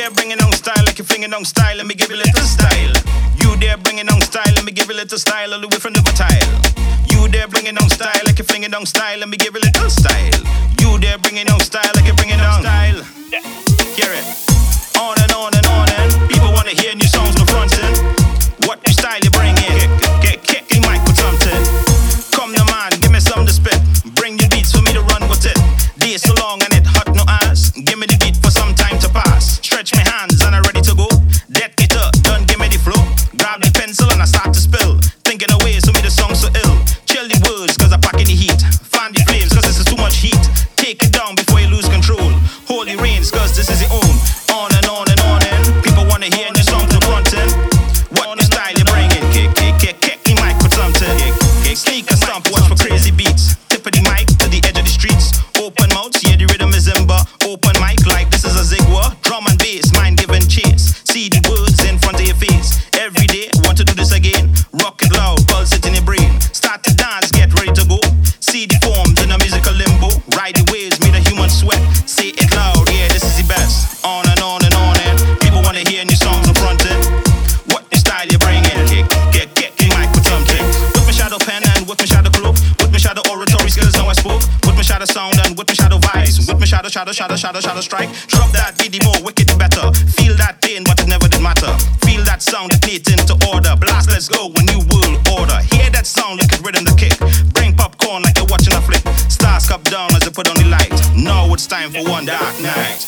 there bringing on style like you're on style. Let me give you a little style. You there bringing on style. Let me give you a little style all the way from the tile. You there bringing on style like you're on style. Let me give you a little style. You there bringing on style like you're bringing on style. Hear it. On and on and on spoke. With my shadow sound and with my shadow vibes. With my shadow, shadow, shadow, shadow, shadow strike. Drop that beat, the more wicked, the better. Feel that pain, but it never did matter. Feel that sound, it needs into order. Blast, let's go, a new world order. Hear that sound, look at rhythm, the kick. Bring popcorn like you're watching a flick. Stars cup down as I put on the light. Now it's time for one dark night.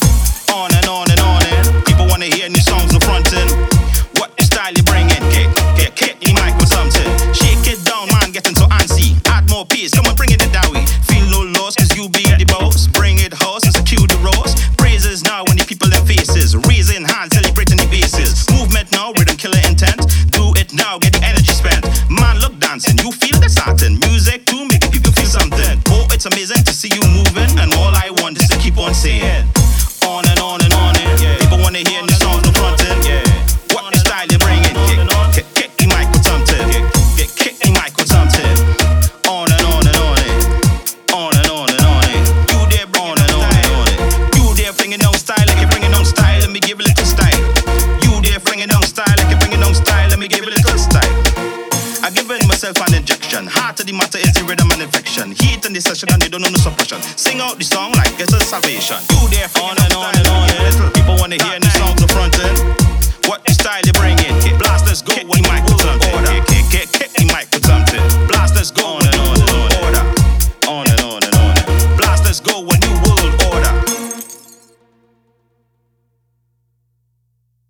On and on and on and people wanna hear new songs no fronting. Get the energy spent. Man, look dancing, you feel the satin. Music to make people feel something. Oh, it's amazing to see you moving, and all I want is to keep on saying. On and on and on and people wanna hear new songs no fronting. What new style you bringing? Kick, kick, kick the mic with something. Kick, kick the mic with something. On and on and on and on and on and on and you there on and on and on and you there bringing on style like you're bringing on style. Let me give a little style. You there bringing on style like you're bringing on style. Let me give a little style. I given myself an injection. Heart of the matter is the rhythm and infection. Heat in the session and they don't know no suppression. Sing out the song like it's a salvation. You there on and on and on. and People wanna hear